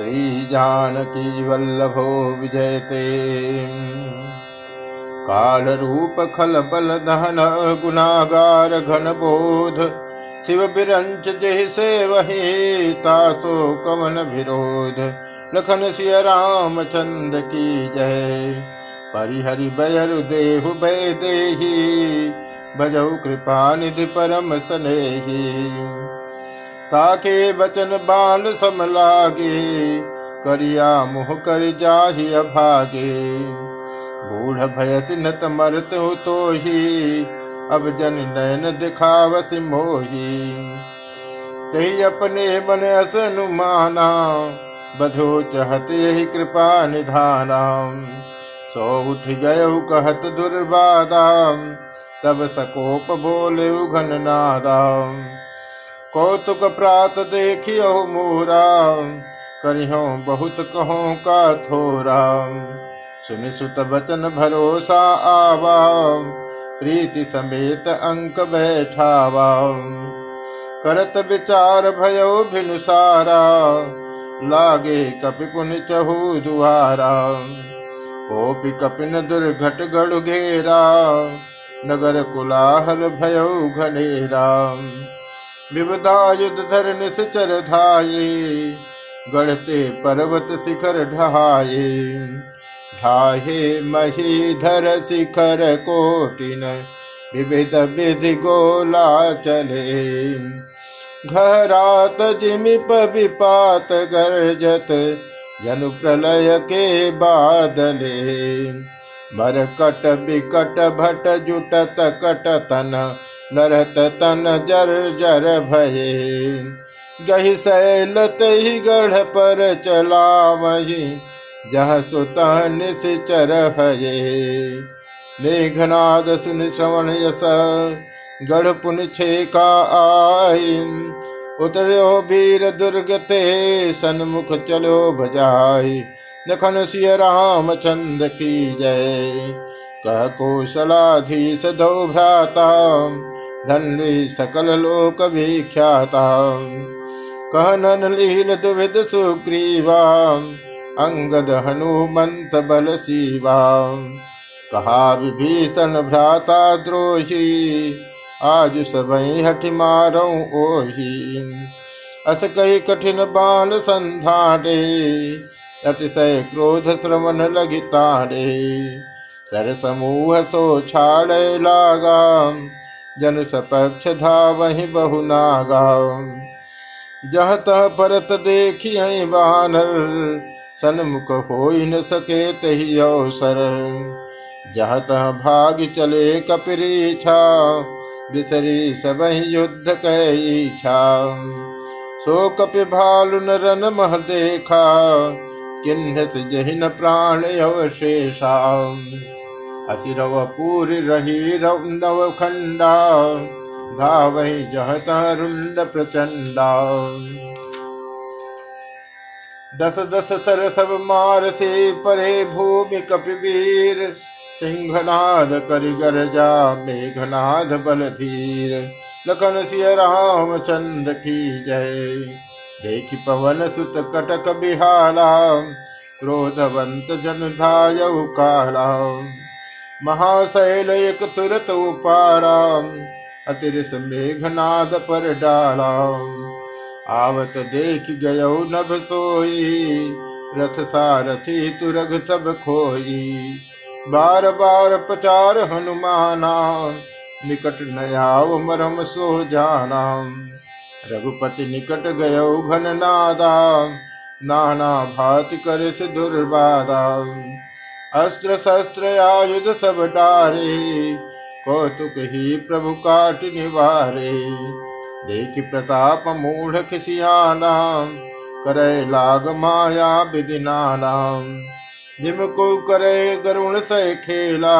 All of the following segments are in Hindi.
श्री जानकी वल्लभो विजयते। काल रूप खल बल दहन गुनागार घन बोध शिव बिरंच जय से वही तासो कवन विरोध लखन सिय राम चंद की जय। परिहरि बयरु देहु भय देही भजऊ कृपा निधि परम स्नेही। ताके बचन बाल सम लागे, करिया मुह कर जाहि अभागे। बूढ़ भयस नत मरत तो ही अब जन नयन दिखावस मोही। तही अपने मन असनुमाना बधो चहत यही कृपा निधाना। सो उठ गय कहत दुर्बादा, तब सकोप बोले घन नादा। कौतुक प्रात देखियो मोरा। करियो बहुत कहो का थोरा। सुन सुत बचन भरोसा आवा। प्रीति समेत अंक बैठावा। करत विचार भयो भिनुसारा लागे कपि पुन चहु दुआरा। कोपि कपिन दुर्घट गढ़ घेरा। नगर कुलाहल भयो घनेरा। विविधा युद्ध धर निश्चर धाये, गढ़ते पर्वत शिखर ढहाये। ठाहे महीधर शिखर कोटिन, विविध विधि गोला चले। घरात जिमिप विपात गर्जत, जनु प्रलय के बादले। मरकट बिकट भट जुटत कट तन नरत तन जर जर भये। गही सैलत ही गढ़ पर चला वही जह सुतः निश्चर हये मेघनाद सुन श्रवण यस, गढ़ पुन छे का आई। उतरो वीर दुर्ग ते सन्मुख चलो भजाई नखन सिय राम चंद की जय। कह कौशलाधीश दो भ्राता धन्वी सकल लोक विख्याता। कह नन लील दुविध सुग्रीवा। अंगद हनुमंत बल शिवा कहा विभीषण भ्राता द्रोही। आज सब हठ मारो ओही। अस कही कठिन बाण संधारे अतिशय क्रोध श्रवण लगितारे सर समूह सो छाड़ लागा। जन सपक्ष बहु नागा जह तह परत देखी बानर सन्मुख हो न सके तही अवसर। जह तह भाग चले कपिरी छा बिसरी सब युद्ध कैछा सो कपि भालु न रन मह देखा, किन्नत जहिन प्राण अवशेषा। असिरव पूरी रही रव खंडा धावही जहत रुंड प्रचंडा दस दस सर सब मार से परे भूमि कपिवीर। सिंहनाद करि गरजा मेघनाद बल धीर। लखन सिय राम चंद की जय। देखि पवन सुत कटक बिहाला। क्रोधवंत जन धाय काला। महाशैल एक तुरत उपारा अतिरिस मेघनाद पर डाला। आवत देख गय नभ सोई, रथ सारथी तुरघ सब खोई। बार बार प्रचार हनुमाना, निकट नयाव मरम सो जाना। रघुपति निकट गय घन नादा नाना भात कर दुर्बादा अस्त्र शस्त्र आयुध सब डारे कौतुक ही प्रभु काट निवारे। देख प्रताप मूढ़ खिसियाना करे लाग माया विधि नाना जिमको करे गरुण से खेला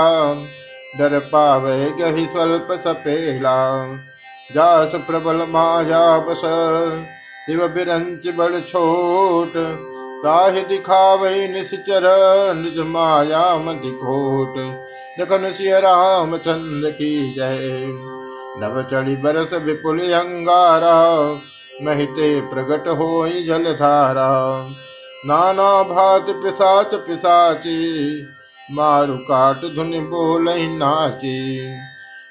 डर पावे गही स्वल्प सपेला। जास प्रबल माया बस शिव बिरंच बड़ छोट ताहि दिखावे निश्चर निज माया मधि खोट जखन सिय राम चंद की जय। नव चढ़ी बरस विपुल अंगारा, महिते प्रगट हो जलधारा नाना भात पिसाच पिसाची, मारु काट धुन बोल नाची।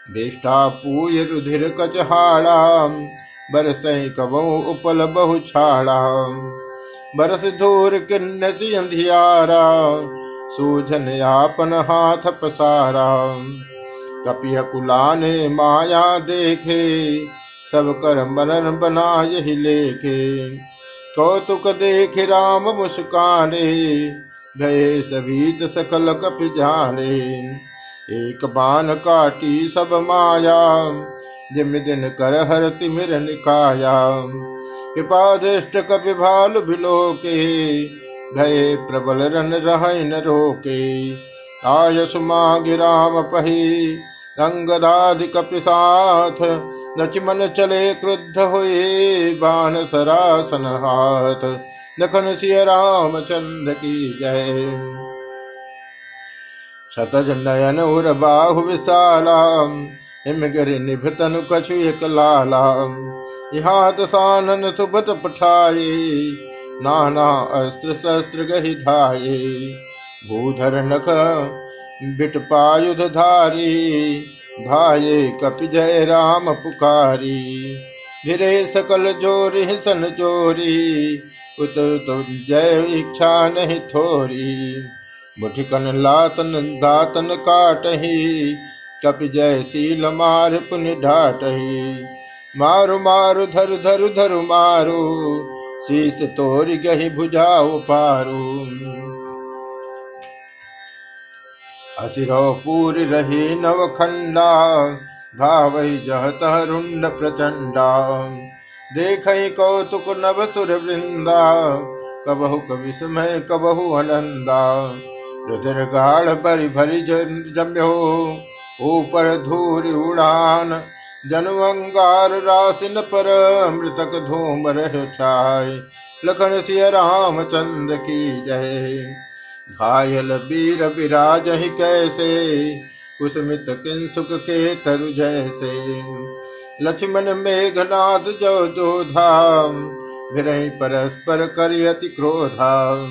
बेष्टा पूय रुधिर कचहाड़ा, बरस कबो उपल बहु छाड़ा। बरस धूर किन्नसी अंधियारा सूझन आपन हाथ पसारा। कपिय कुला ने माया देखे, सब कर मरण बना यही लेखे। कौतुक देख राम मुस्काने, भय सभीत सकल कप जाने। एक बान काटी सब माया, जिम दिन कर हर तिमिर निकाया। कृपा दृष्ट कपि भाल भिलो के भय प्रबल रन रह न रोके। आयस माग राम पही। अंगदादि कपिसाथ लक्ष्मण चले क्रुद्ध हुए। बाण सरासन हाथ। लखन सिय रामचंद्र की जय। शतज नयन उर बाहु विशाला हिमगिरि निभ तनु कछु एक लाला इहात सानन सुबत पठाए, नाना अस्त्र शस्त्र गहि धाये भूधर नख बिट पायुध धारी, धाये कपि जय राम पुकारी, भिरे सकल जोरी सन चोरी, उत तो जय इच्छा नहीं थोरी, मुठिकन लातन दातन काटही, कपि जय सील मार पुन ढाटही मारु मारु, धरु धरु धरु मारु, शीस तोरी गही भुजाऊ पारू। असिरो पूरी रही नवखंडा, धावई जहत रुंड प्रचंडा। देख कौतुक नव सुर वृंदा, कबहु कविस्मय कबहु आनंदा। रुधिर गाढ़ भरी भरी जम्यो, ऊपर धूर उड़ान जनवंगार रासिन पर मृतक धूम छाय लखन सिय रामचंद्र की जय। घायल वीर विराज ही कैसे? कुसमित किंसुक के तरु जैसे। लक्ष्मण मेघनाथ जो जो धाम। भिरही परस्पर करियति क्रोधा।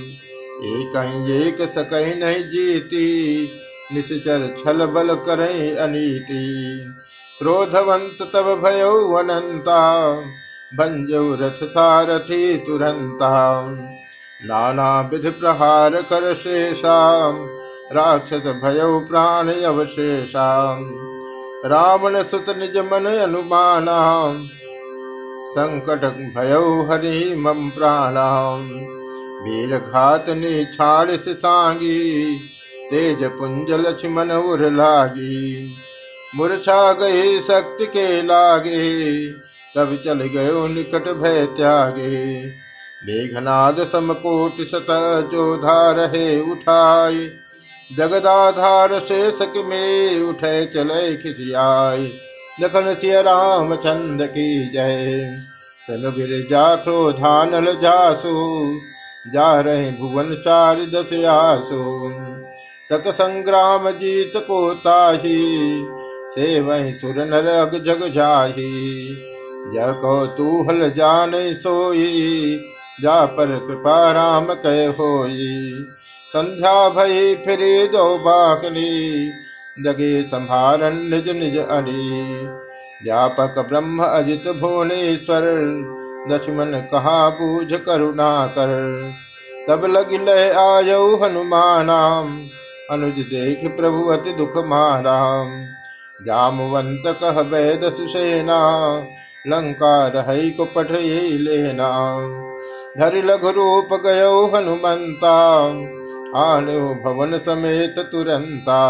एक एक सकई नहीं जीती। निश्चर छल बल करई अनीति। क्रोधवंत तब भयो अनंता भंजो रथ सारथी तुरंता नाना विधि प्रहार कर शेषाम राक्षस भय प्राण अवशेषाम रावण सुत निज मन अनुमाना, संकट भय हरि मम प्राणाम वीर घात ने छाड़ सांगी, तेज पुंज लक्ष्मण उर लागी। मूर्छा गए शक्ति के लागे, तब चल गयो निकट भय त्यागे। मेघनाद समकोट सत जो धार है उठाए, जगदाधार से सक में उठे चले खिसियाय लखन सिय राम चंद की जय, सन गिर जा क्रोधानल जासु, जा रहे भुवन चार दस आसु। तक संग्राम जीत को ताही से वही सुर नर अग जग जाही। जको तू हल जान सोई, जा पर कृपा राम कह होई। संध्या भई फिर दो बाखनी, जगे संभारन निज निज अली व्यापक ब्रह्म अजित भुवनेश्वर, लक्ष्मण कहा बूझ करुणा कर। तब लग लय आयो हनुमानाम, अनुज देख प्रभु अति दुख माराम। जामवंत कह वेद सुसेना लंका रही को पठ लेना धरि लघु रूप गयो हनुमंता, आलो भवन समेत तुरंता।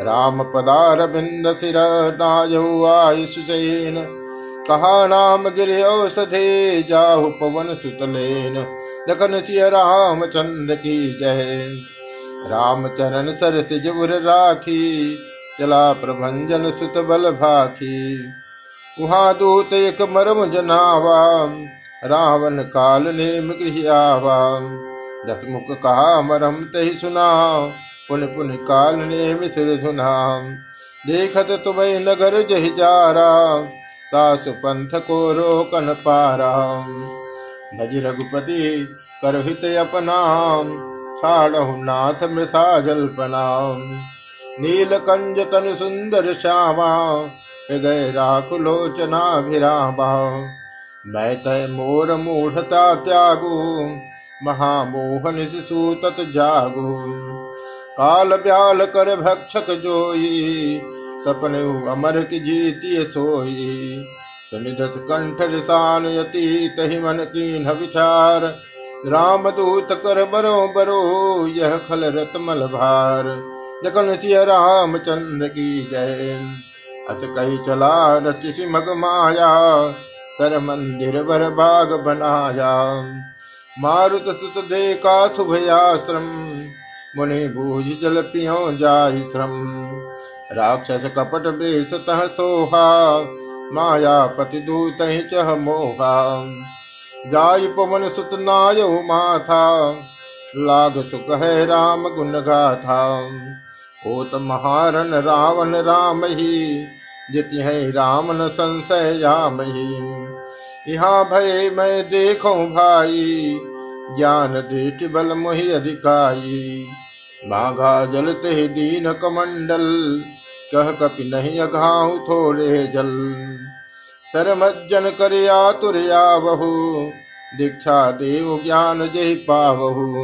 राम पदार बिंद सिर नायु आयुषेन कहा नाम गिर औषधे, जाहु पवन सुतलेन दखन सिय राम चंद्र की जय। राम चरण सर सिजुर राखी चला प्रभंजन सुत बल भाखी। वहाँ दूत एक मरम जनावा, रावण काल ने गृह आवा दस मुख कहा मरम तही सुना, पुन पुन काल ने मिश्र धुना। देखत तुम नगर जहि जारा तासु पंथ को रोकन पारा। भज रघुपति कर हित अपना, छाड़हु नाथ मृथा जल्पना नील कंज तन सुंदर श्यामा हृदय राकुलोचनाभिरामा मैं तय मोर मूढ़ता त्यागु, महामोहन शिशु तत जागु। काल ब्याल कर भक्षक जोई, सपने अमर की जीती सोई। सुनिधस कंठ रिसान यति तही मन की न विचार राम दूत कर बरो बरो, यह खल रतमल भार। जगन सिय चंद की जय। अस कही चला रचि मग माया, सर मंदिर बर बाग बनाया। मारुत सुत दे शुभयाश्रम, मुनि बूझ जल पियो जाय श्रम। राक्षस कपट बेस तह सोहा, माया पति दूत चह मोहा। जाय पवन सुत नाय माथा लाग सुख है राम गुण गाथा। होत महारन रावण राम ही जित है राम न संशय याम ही यहाँ भय मैं देखो भाई, ज्ञान दृष्टि बल मोहि अधिकाई। माघा जलते दीन कमंडल, कह कपि नहीं अघाऊ थोड़े जल। सरमज्जन कर तुरया बहु दीक्षा देव ज्ञान जय पावहु।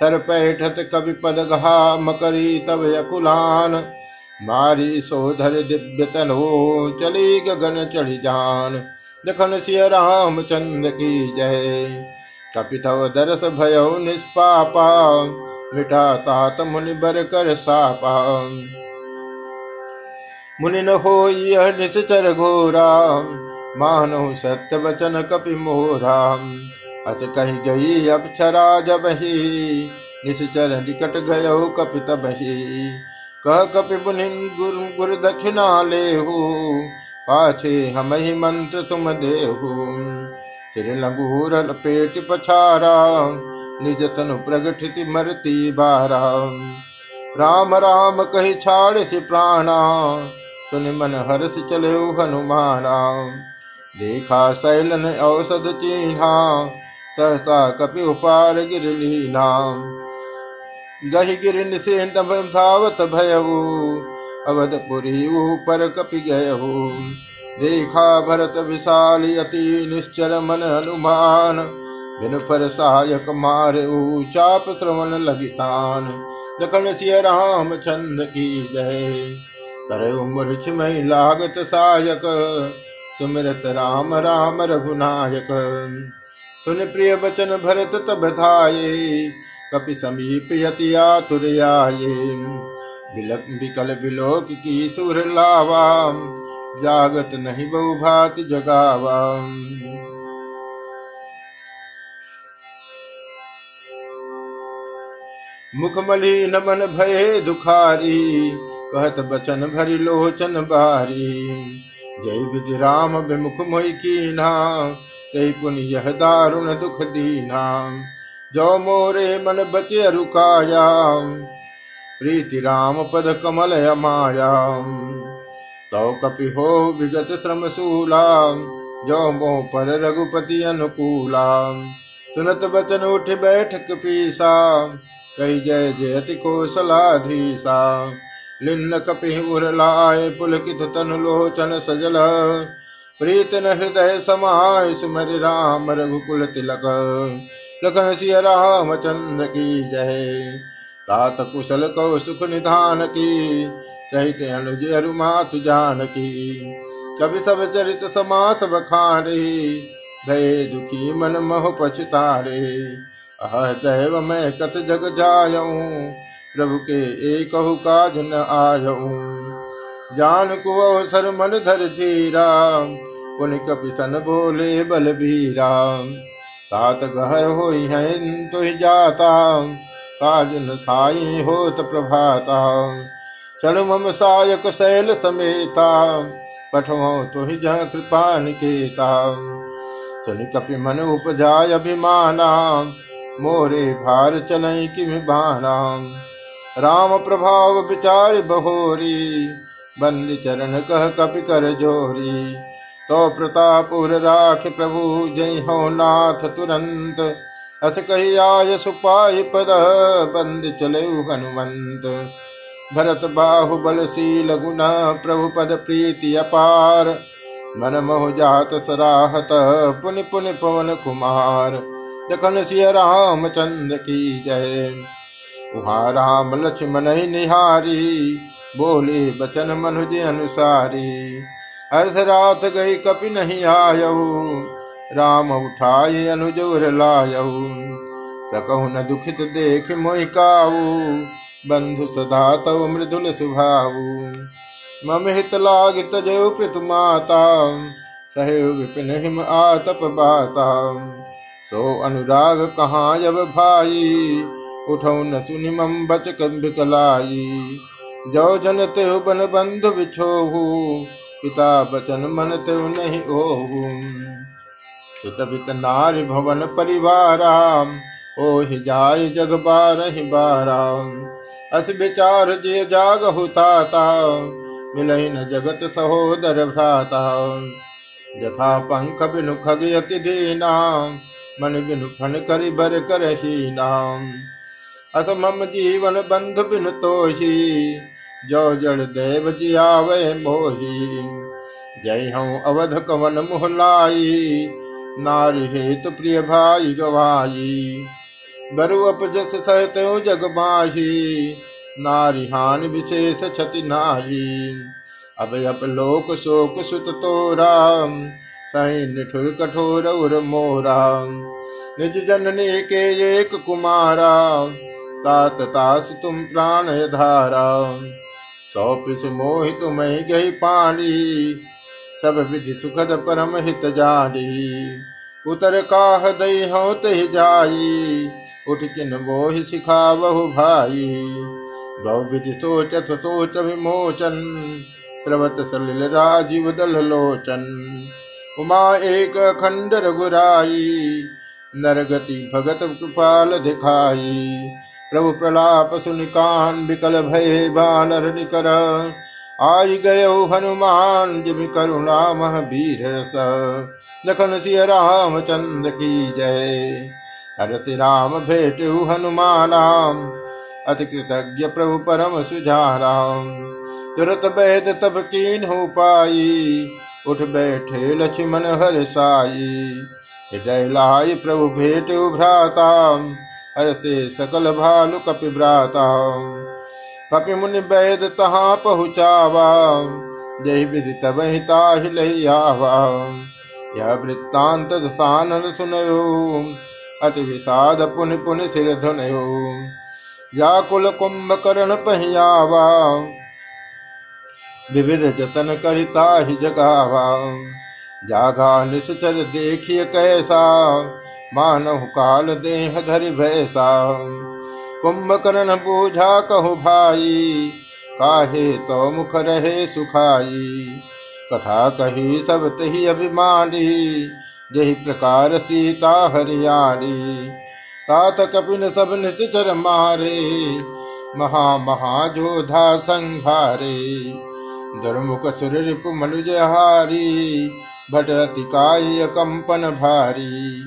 सर पैठत कवि पद घा मकरी तब अकुलान। मारी सोधर दिव्य तनो चली गगन चढ़ी जान। दखन सिय राम चंद की जय। कपितव दरस भयो निष्पापा। मिटा तात मुनि बर कर सापा। मुनि न हो यह निश्चर घोरा। मानो सत्य वचन कपि मोरा अस कही गई अक्षरा जब ही, निश्चर निकट गयो कपि तब ही। कह कपि मुनि गुरु गुरु दक्षिणा ले पाछे हम ही मंत्र तुम देहु। सिर लंगूर पेट पछारा, निज तनु प्रगठित मरती बारा। राम राम कही छाड़ से प्राणा, सुन मन हर्ष चले हनुमाना। देखा सैलन औषध चिन्हा, सहसा कपि उपार गिर लीना गही गिर निसे धावत भयऊ अवधपुरी ऊपर कपि गयऊ देखा भरत विशाल अति निश्चर मन हनुमान, बिन पर सहायक मार चाप श्रवण लगितान। दखन सिय राम चंद की जय कर मूर्छ मई लागत सायक सुमिरत राम राम रघुनायक। सुन प्रिय बचन भरत तब धाये, कपि समीप यति आतुर आए बिलक बिकल बिलोक की सुर लावा, जागत नहीं बहु भात जगावा। मुखमली नमन भय दुखारी, कहत बचन भरी लोचन बारी। जय विधि राम विमुख मोहि कीना ते पुन यह दारुण दुख दीना जो मोरे मन बचे रुकाया प्रीति राम पद कमल अमाया तो कपि हो विगत श्रम सूला जो मोह पर रघुपति अनुकूला सुनत बचन उठ बैठक पीसा, कही जय जयति कौशलाधीसा। लिन्न कपि उरलाय पुलकित तनु लोचन सजल। प्रीत न हृदय समाय सुमर राम रघुकुल तिलक। लखन सिय राम चंद्र की जय। तात कुशल कौ सुख निधान की, सहित अनुज अरुमातु जानकी। कवि सब चरित समास बखारे भय दुखी मन मोह पछतारे अह दैव मैं कत जग जायऊ प्रभु के एक काज न आयऊ जान को अवसर मन धर धीरा पुन कपि सन बोले बलबीरा तात गहर हो तो जाता। काज न साई होत प्रभाता। चढ़ मम सायक शैल समेता। पठो तुहि जह कृपा निकेता सुन कपि मन उपजाय अभिमाना। मोरे भार चलई किम राम प्रभाव विचार बहोरी, बंद चरण कह कपि कर जोरी। तो प्रतापुर राख प्रभु, जय हो नाथ तुरंत। अस कही आय सुपाय पद, बंद चले हनुमंत। भरत बाहुबलशील गुण, प्रभु पद प्रीति अपार। मन मोह जात सराहत, पुन पुन पवन कुमार। जखन सिय चंद्र की जय। वहाँ राम लक्ष्मण निहारी, बोले बचन मनुज अनुसारी। अर्ध रात गई कपि नहीं आयऊ, राम उठाए अनुजोर लायऊ। सकहु न दुखित देख मोहिकाऊ बंधु सदा तव मृदुल सुभाऊ। मम हित लाग तजो पृथु माता सहयो विपिन हिम आतप बाता। सो अनुराग कहाँ जब भाई उठौ न सुनि मम बच बिकलाई जो जन तेहु बन बंधु बिछोहू, पिता बचन मन तेहु नहीं ओहू। सुत नारी भवन परिवारा ओ ही जाय जग बारहि बारा। अस विचार जे जाग हुताता मिलहि न जगत सहोदर भ्राता। यथा पंख बिनु खग यति दीना, मन बिनु फन करि बर कर नाम। अस मम जीवन बंधु बिनु तोही जो जड़ देव जी आवे मोही जय हूँ अवध कवन मुहलाई नारी हेतु प्रिय भाई गवाई बरु अपजस सहत जग माही नारी हानि विशेष क्षति नाही अब अप लोक शोक सुत तोरा सही निठुर कठोर उर मोरा निज जननी के एक कुमारा तात तुम प्राण धारा सौ पिस मोहित मई गई पानी सब विधि सुखद परम हित जानी। उतर काह दई हो तह जाई, उठ किन मोह सिखा बहु भाई। बहु विधि सोचत सोच विमोचन, स्रवत सलिल राजीव दल लोचन। उमा एक खंड रघुराई, नरगति भगत कृपाल दिखाई। प्रभु प्रलाप सुनिकान विकल भय बानर निकर आई गय हनुमान, जिम करुणा मह वीर रस। लखन सिय राम चंद्र की जय। हर श्री राम भेट हनुमानाम। अति कृतज्ञ प्रभु परम सुझाराम तुरत बैद तब कीन हो पाई। उठ बैठे लक्ष्मण हर साई। हृदय लाई प्रभु भेट भ्राता हर से सकल भालु कपि भ्राता। कपि मुनि वैद तहा पहुँचावा। जय विधि तब आवा यह वृत्तांत दसानन सुनयो। अति विषाद पुनि पुनि सिर धुनयो। या कुल कुंभ करण पहियावा। विविध जतन करिता ही जगावा। जागा निश्चर देखिए कैसा। मानव काल देह धरि भैसा। कुंभकर्ण बूझा कहु भाई, काहे तो मुख रहे सुखाई? कथा कही सब तही अभिमानी, जही प्रकार सीता हरियाणी। तात कपिन सब निचर मारे, महा महाजोधा संघारे। दुर्मुख सुर रिपु मनुज हारी भट अतिकाय कंपन भारी।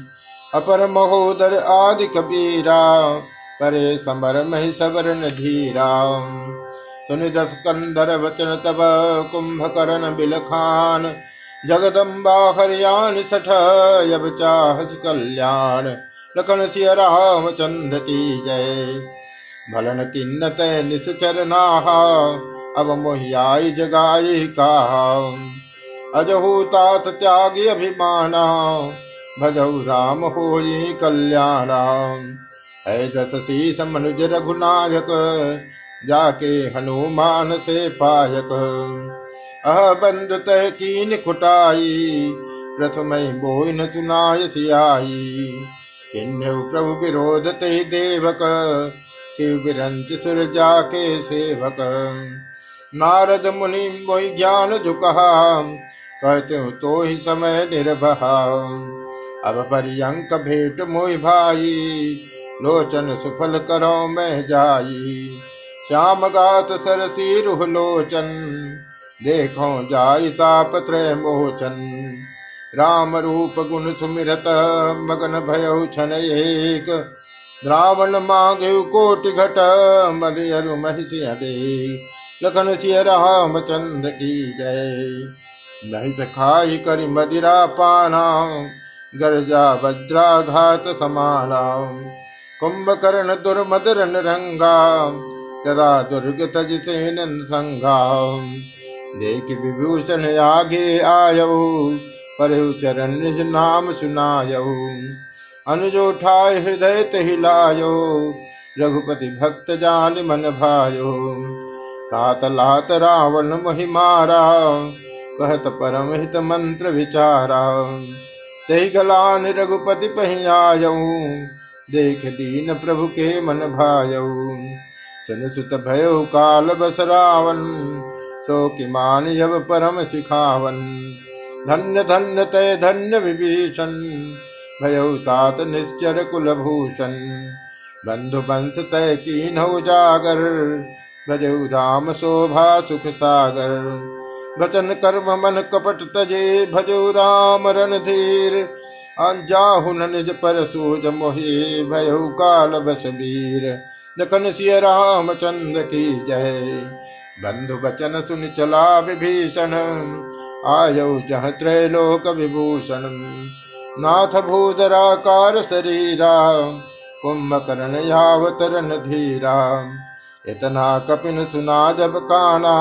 अपर महोदर आदि कबीरा, परे समर मही सबरन धीरा। सुन कंदर वचन तब कुंभकर्ण बिलखान, जगदम्बा हरियाण सठ यब चाहस कल्याण। लखन सिय राम चंद्र की जय। भलन किन्नत निश्चर अब मोहियाई जगाई कहा। अजहू तात त्यागी अभिमाना भजऊ राम हो कल्याणा। है दस शीस मनुज रघुनायक, जाके हनुमान से पायक। अह बंधु तह कीन खुटाई प्रथम बोइन सुनाय सियाई। किन्हु प्रभु विरोध ते देवक, शिव विरंच सुर जाके सेवक। नारद मुनि मोहि ज्ञान झुकहा कहते तो ही समय निर्भहा। अब परियंक भेट मोहि भाई, लोचन सुफल करो मैं जाई। श्याम गात सरसी रुह लोचन, देखो जाई ताप त्रय मोचन। राम रूप गुण सुमिरत, मगन भय छन एक। द्रावण मांगे कोटि घट मदयरु महिषि हटे लखन सिय रामचंद्र की जय। महिष खाई करी मदिरा पाना गर्जा वज्राघात समाना कुंभकर्ण दुर्मदरन रंगा सदा दुर्ग तज सेन संगा देख विभूषण आगे आयो पर चरण निज नाम सुनायो। अनुजो ठाय हृदय तहिलायो, रघुपति भक्त जान मन भायो। तात लात रावण मोहि मारा कहत परम हित मंत्र विचारा। तही गलान रघुपति पहियायऊ, देख दीन प्रभु के मन भायऊ। सुन सुत भयो काल बस रावण सो कि मान यव परम सिखावन। धन्य धन्य तय धन्य विभीषण भयउतात निश्चर कुलभूषण। बंधु वंश तय कीन जागर भजऊ राम शोभा सुख सागर। वचन कर्म मन कपट तजे भजो राम रण धीर। जाहुन निज पर सूज मोहि भयउ काल बस वीर। दखन सिय राम चंद्र की जय। बंधु वचन सुन चला विभीषण। आयौ जह त्रैलोक विभूषण। नाथ भूधराकार शरीरा। कुंभकर्ण यावतरन धीरा। इतना कपिन सुना जब काना।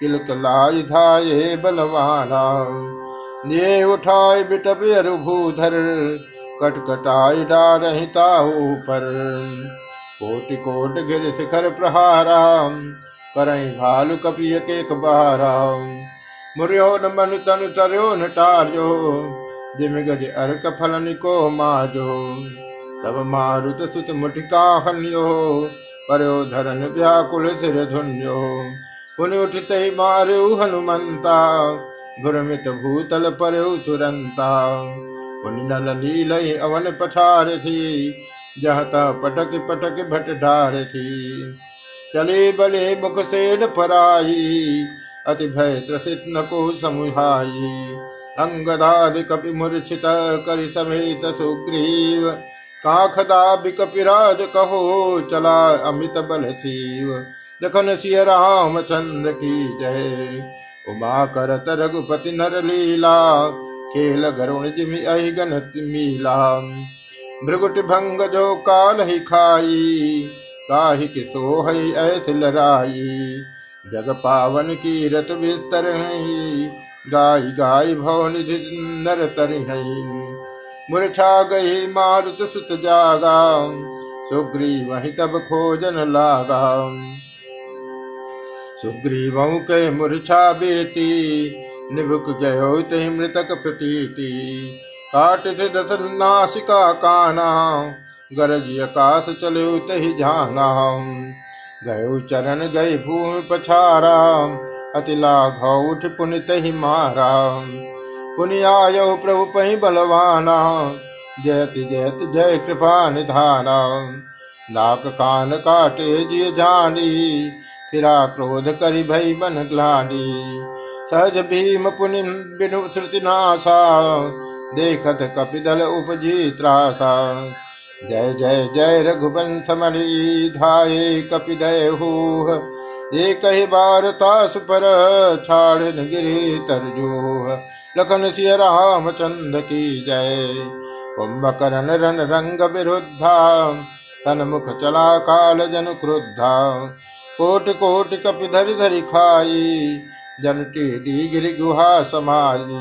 किलकलाई धाये बलवाना। ये उठाए बिटप अरुभूधर कटकटाई डारहिता ऊपर। कोटि कोट गिर शिखर प्रहारा, करई भालु कपिय के कबारा मुर्यो न मनु तनु तरयो न टार्यो जिम गज अर्क फलन को माजो। तब मारुत सुत मुठिका हन्यो, परयो धरन व्याकुल सिर धुन्यो। पुन उठित मारु हनुमंता गुरमित भूतल परयो तुरंता पुन नल लील अवन पछार थी जहता पटक पटक भट ढार थी चले बले मुख से पराई, अति भय त्रसित न को समुहाई। अंगदादि कपि मूर्छित कर समेत सुग्रीव, काखदा कपिराज कहो चला अमित बल शिव दखन सिय राम चंद्र की जय। उमा करत रघुपति नर लीला, खेल गरुण जिमि अहिगन मीला। भृगुट भंग जो काल ही खाई, काहि कि सोहई ऐस लराई जग पावन की रत बिस्तर गाय गाय भवन नर तर मुरछा गई मारुत सुत जागा सुग्री वही तब खोजन लागा। सुग्रीव के मूर्छा बेती निभुक गयो ते मृतक प्रतीति। काट थे दस नासिका काना, गरज आकाश चले तही जाना। गयो चरण गए भूमि पछारा, अति लाघ उठ पुनित ही मारा। पुनियायो प्रभु पही बलवाना, जयति जयत जय कृपा निधाना। नाक कान काटे जिय जानी फिरा क्रोध करि भई बन ग्लानी। सहज भीम पुनि बिनु श्रुति नासा। देखत कपिदल उपजी त्रासा जय जय जय रघुवंश मणि धाये कपिदय हो एक ही बार तास पर छाड़ गिरी तरजो लखन सिय चंद की जय। कुंभकर्ण रन रंग विरुद्धा, तन मुख चला काल जन क्रुद्धा। कोट कोट कपि धरि धरि खाई, जन टेडी गिरि गुहा समाई।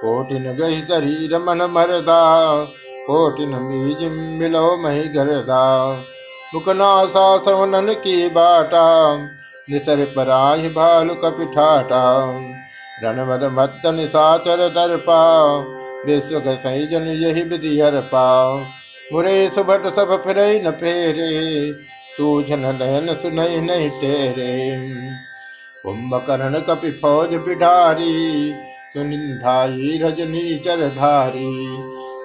कोटिन गही शरीर मन मरदा, कोटिन बीज मिलो मही गरदा। मुकनासा सवनन की बाटा, निसर पराहि भालु कपिठाटा रणमद मत्त निशाचर दर्पा विश्व सही जन यही विधि हर पाओ मुरे सुभट सब फिर न फेरे सूझन लहन सुनई नहीं तेरे। कुंभकर्ण कपि फौज बिठारी सुनिंधाई रजनी चर धारी।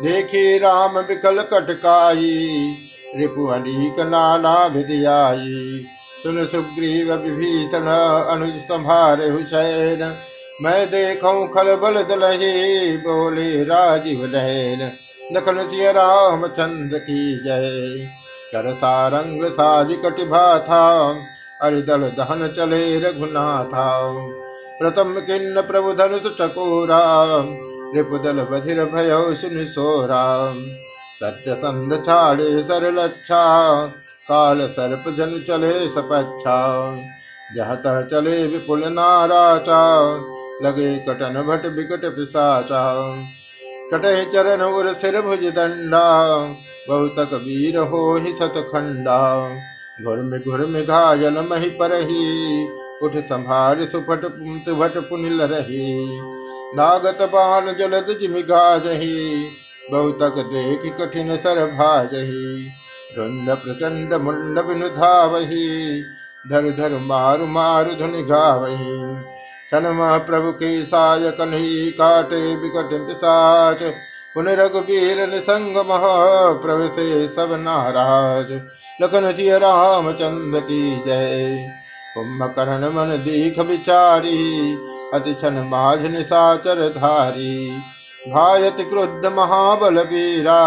देखी राम विकल कटकाई, रिपु अलीक नाना विद्याई सुन सुग्रीव विभीषण अनुज संभार हुसैन। मैं देखूँ खल बल दलहे बोले राजीव लहन। लखन सिय चंद्र की जय। कर सारंग साज कटिभा था अरिदल दहन चले रघुनाथा प्रथम किन्न प्रभु धनुष टकोरा रिपुदल बधिर भय सुन सोरा सत्य संध छाड़े सरलच्छा। काल सर्प जन चले सपच्छा। जहत चले विपुल नाराचा। लगे कटन भट विकट पिसाचा। कटे चरण उर सिर भुज दंडा बहुत वीर हो ही सतखंडा घुर में घुर में घायल मही पर ही उठ संभार सुफट भट पुनिल रही। नागत बाण जलद जिमि गाजही, बहुतक देख कठिन सर भाजही। रुंड प्रचंड मुंड बिनु धावही धर धर मारु मारु धुनि गावही। क्षण प्रभु के साय कन्ही काटे, विकट पिसाच पुन रघुबीर निसंग मह प्रवेशे सब नाराज़। लखन सिय रामचंद्र की जय। कुंभकर्ण मन दीख विचारी अति क्षण माझ निशाचर धारी भायत क्रुद्ध महाबल वीरा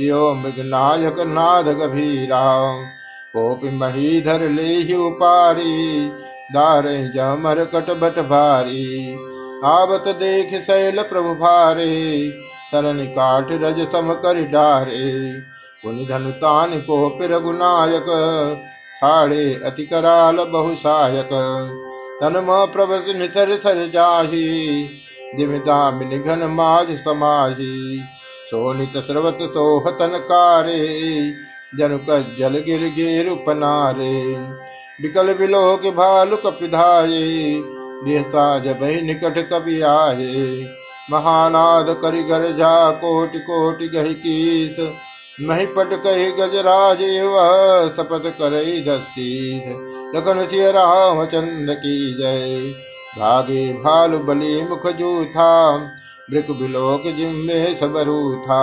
यो मृगनायक नाद गभीरा कोपि महीधर ले उपारी, दारे जमर कट भट भारी आवत देख शैल प्रभु भारे सरन काट रज सम कर डारे। पुनि धनु तान को रघुनायक छाड़े अति कराल बहुसायक तन प्रभस निसर सर जाही दिमिदामिन घन माज समाही। सोनित स्रवत सोहतन कारे जनुक जल गिर गिर उपनारे। विकल विलोक भालु कपिधाये बेसा जब निकट कवि आए। महानाद करि जा कोटि कोटि गहि कीस। महिपट कही गजराज शपथ करई दशीस लखन सिय रामचंद्र की जय। भागे भालु बली मुख जूथा। मृक बिलोक जिम्मे सबरू था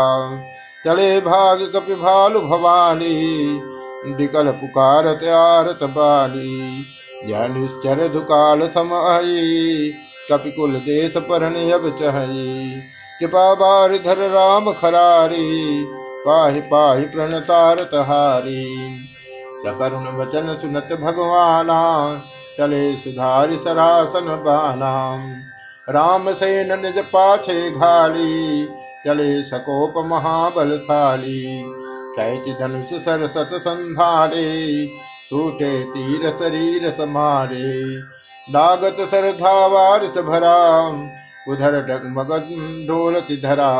चले भाग कपि भालु भवानी। विकल पुकारत आरत बाली यह निश्चर दुकाल थम आई कपिकुल देश पर अब चही कृपा बार धर राम खरारी, पाहि पाहि प्रणतार तहारी। सकरुण वचन सुनत भगवाना, चले सुधारि सरासन बाना। राम सेन निज पाछे घाली, चले सकोप महाबलशाली। कैच धनुष सरसत संधारे, सूटे तीर शरीर समारे। दागत सर धावारस भरा उधर डगमग ढोलति धरा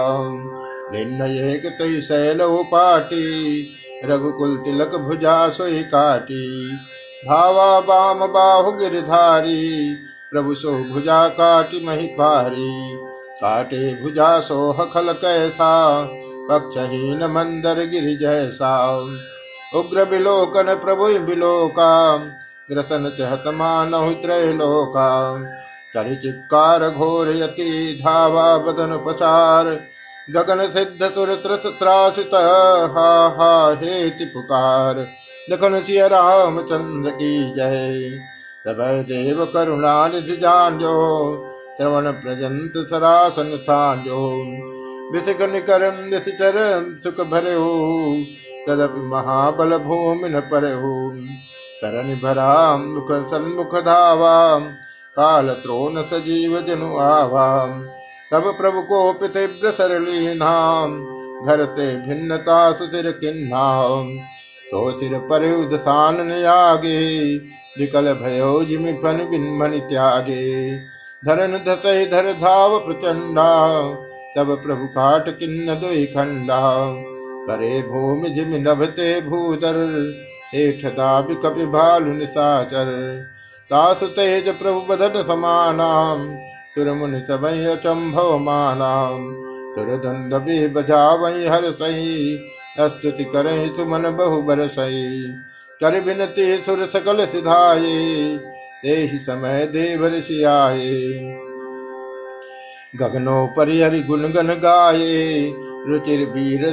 भिन्न एक तई शैल पाटी रघुकुल तिलक भुजा सोई काटी। धावा बाम बाहु गिरधारी प्रभु सो भुजा काटि मही पारी। काटे भुजा सो हखल कैसा, पक्षहीन मंदर गिर जैसा। उग्र बिलोकन प्रभु बिलोका ग्रसन चहत मानहु त्रैलोका चरि चिक्कार घोर यति धावा बदन पसार। गगन सिद्ध सुर त्रस त्रासित, हा हा, हेति पुकार। दखन सिय रामचंद्र की जय। तब देव करुणा निधि जान्यो। श्रवण प्रजंत सरासन थान्यो। विसिक निकरम दिशचर सुख भरे हो तदपि महाबल भूमि न पर हो शरण भरा मुख सन्मुख धावा काल त्रोन सजीव जनु आवा तब प्रभु को तीव्र सरली नाम धरते भिन्नता सुसिर किन्ना सो सिर पर आगे विकल भयो जिमि फन बिन्मन त्यागे। धरन धसै धर धाव प्रचंडा तब प्रभु काट किन्न दुई खंडा करे भूमि जिमि नभते भूदर हेठ दाबि कपि भालु निशाचर तासु तेज प्रभु बदन समानाम, सुर मुनि सबई अचंभव मानाम। सुर दंड बे बजावई हर सही स्तुति करें सुमन बहु बरसई कर बिनती सुर सकल सिधाये ते ही समय देव ऋषियाए गगनो पर हरि गुण गन गाये, रुचिर वीर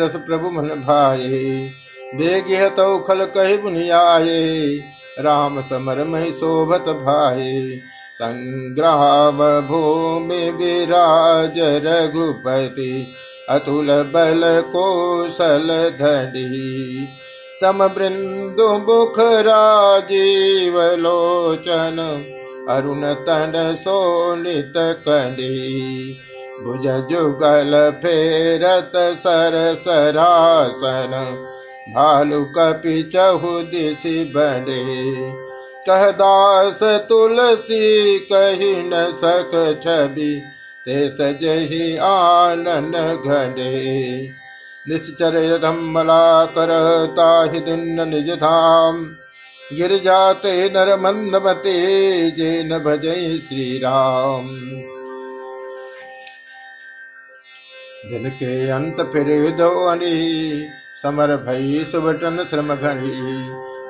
रस प्रभु मन भाये। बेग तो खल कहे बुनियाये, राम समर मही शोभत भाये। संग्राम भूमि विराज रघुपति, अतुल बल कौशल धनी। तम बृंदु मुख राजीव लोचन अरुण तन सोनित कली भुज जुगल फेरत सर सरासन भालु कपि चहु दिशि बड़े कह दास तुलसी कही न सक छवि ते सजहि आनन घने निश्चर धम्मला कर ताहि दिन निज धाम गिर जाते नर मंदमते जे न भजय श्री राम दिन के अंत फिर दो अनी, समर भई सुबटन श्रम घनी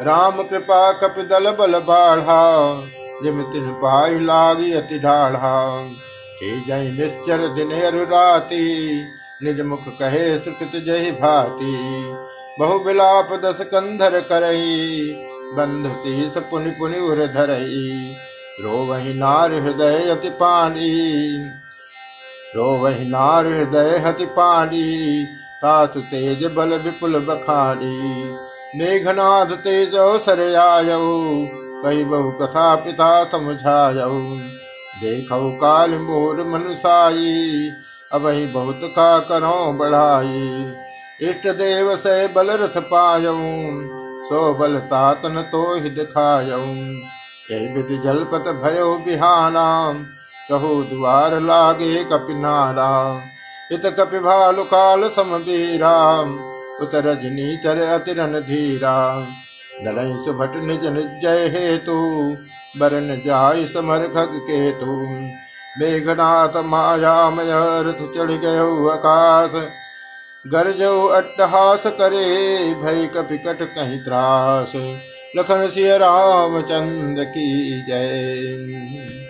राम कृपा कप दल बल बाढ़ा, जिम तिन पाई लागी अति ढाढ़ा। जय निश्चर दिन अरुराती निज मुख कहे सुकृत जय भाती। बहु बिलाप दस कंधर करई बंधु शीस पुनि पुनि उर धरई। रो वही नार हृदय अति पानी रो वही नार हृदय हति पानी तासु तेज बल विपुल बखाड़ी। मेघनाथ तेज अवसर आयऊ। कही बहु कथा पिता समझायऊ। देखो काल मोर मनुसाई। अब बहुत का करो बढ़ाई। इष्ट देव से बल रथ पायऊ। सो बल तातन तो ही दिखायऊ। विधि जलपत भयो बिहाना। कहो द्वार लागे कपिनारा इत कपि भालु काल समबीरा उत रजनी चर अतिरन धीरा। लड़ई सुभट निज जय हेतु। बरन जाय समर खग केतु। मेघनाथ मायामय रथ चढ़ गयो आकाश। गरजो अट्टहास करे भय कपिकट कहीं त्रास। लखन सिय रामचंद्र की जय।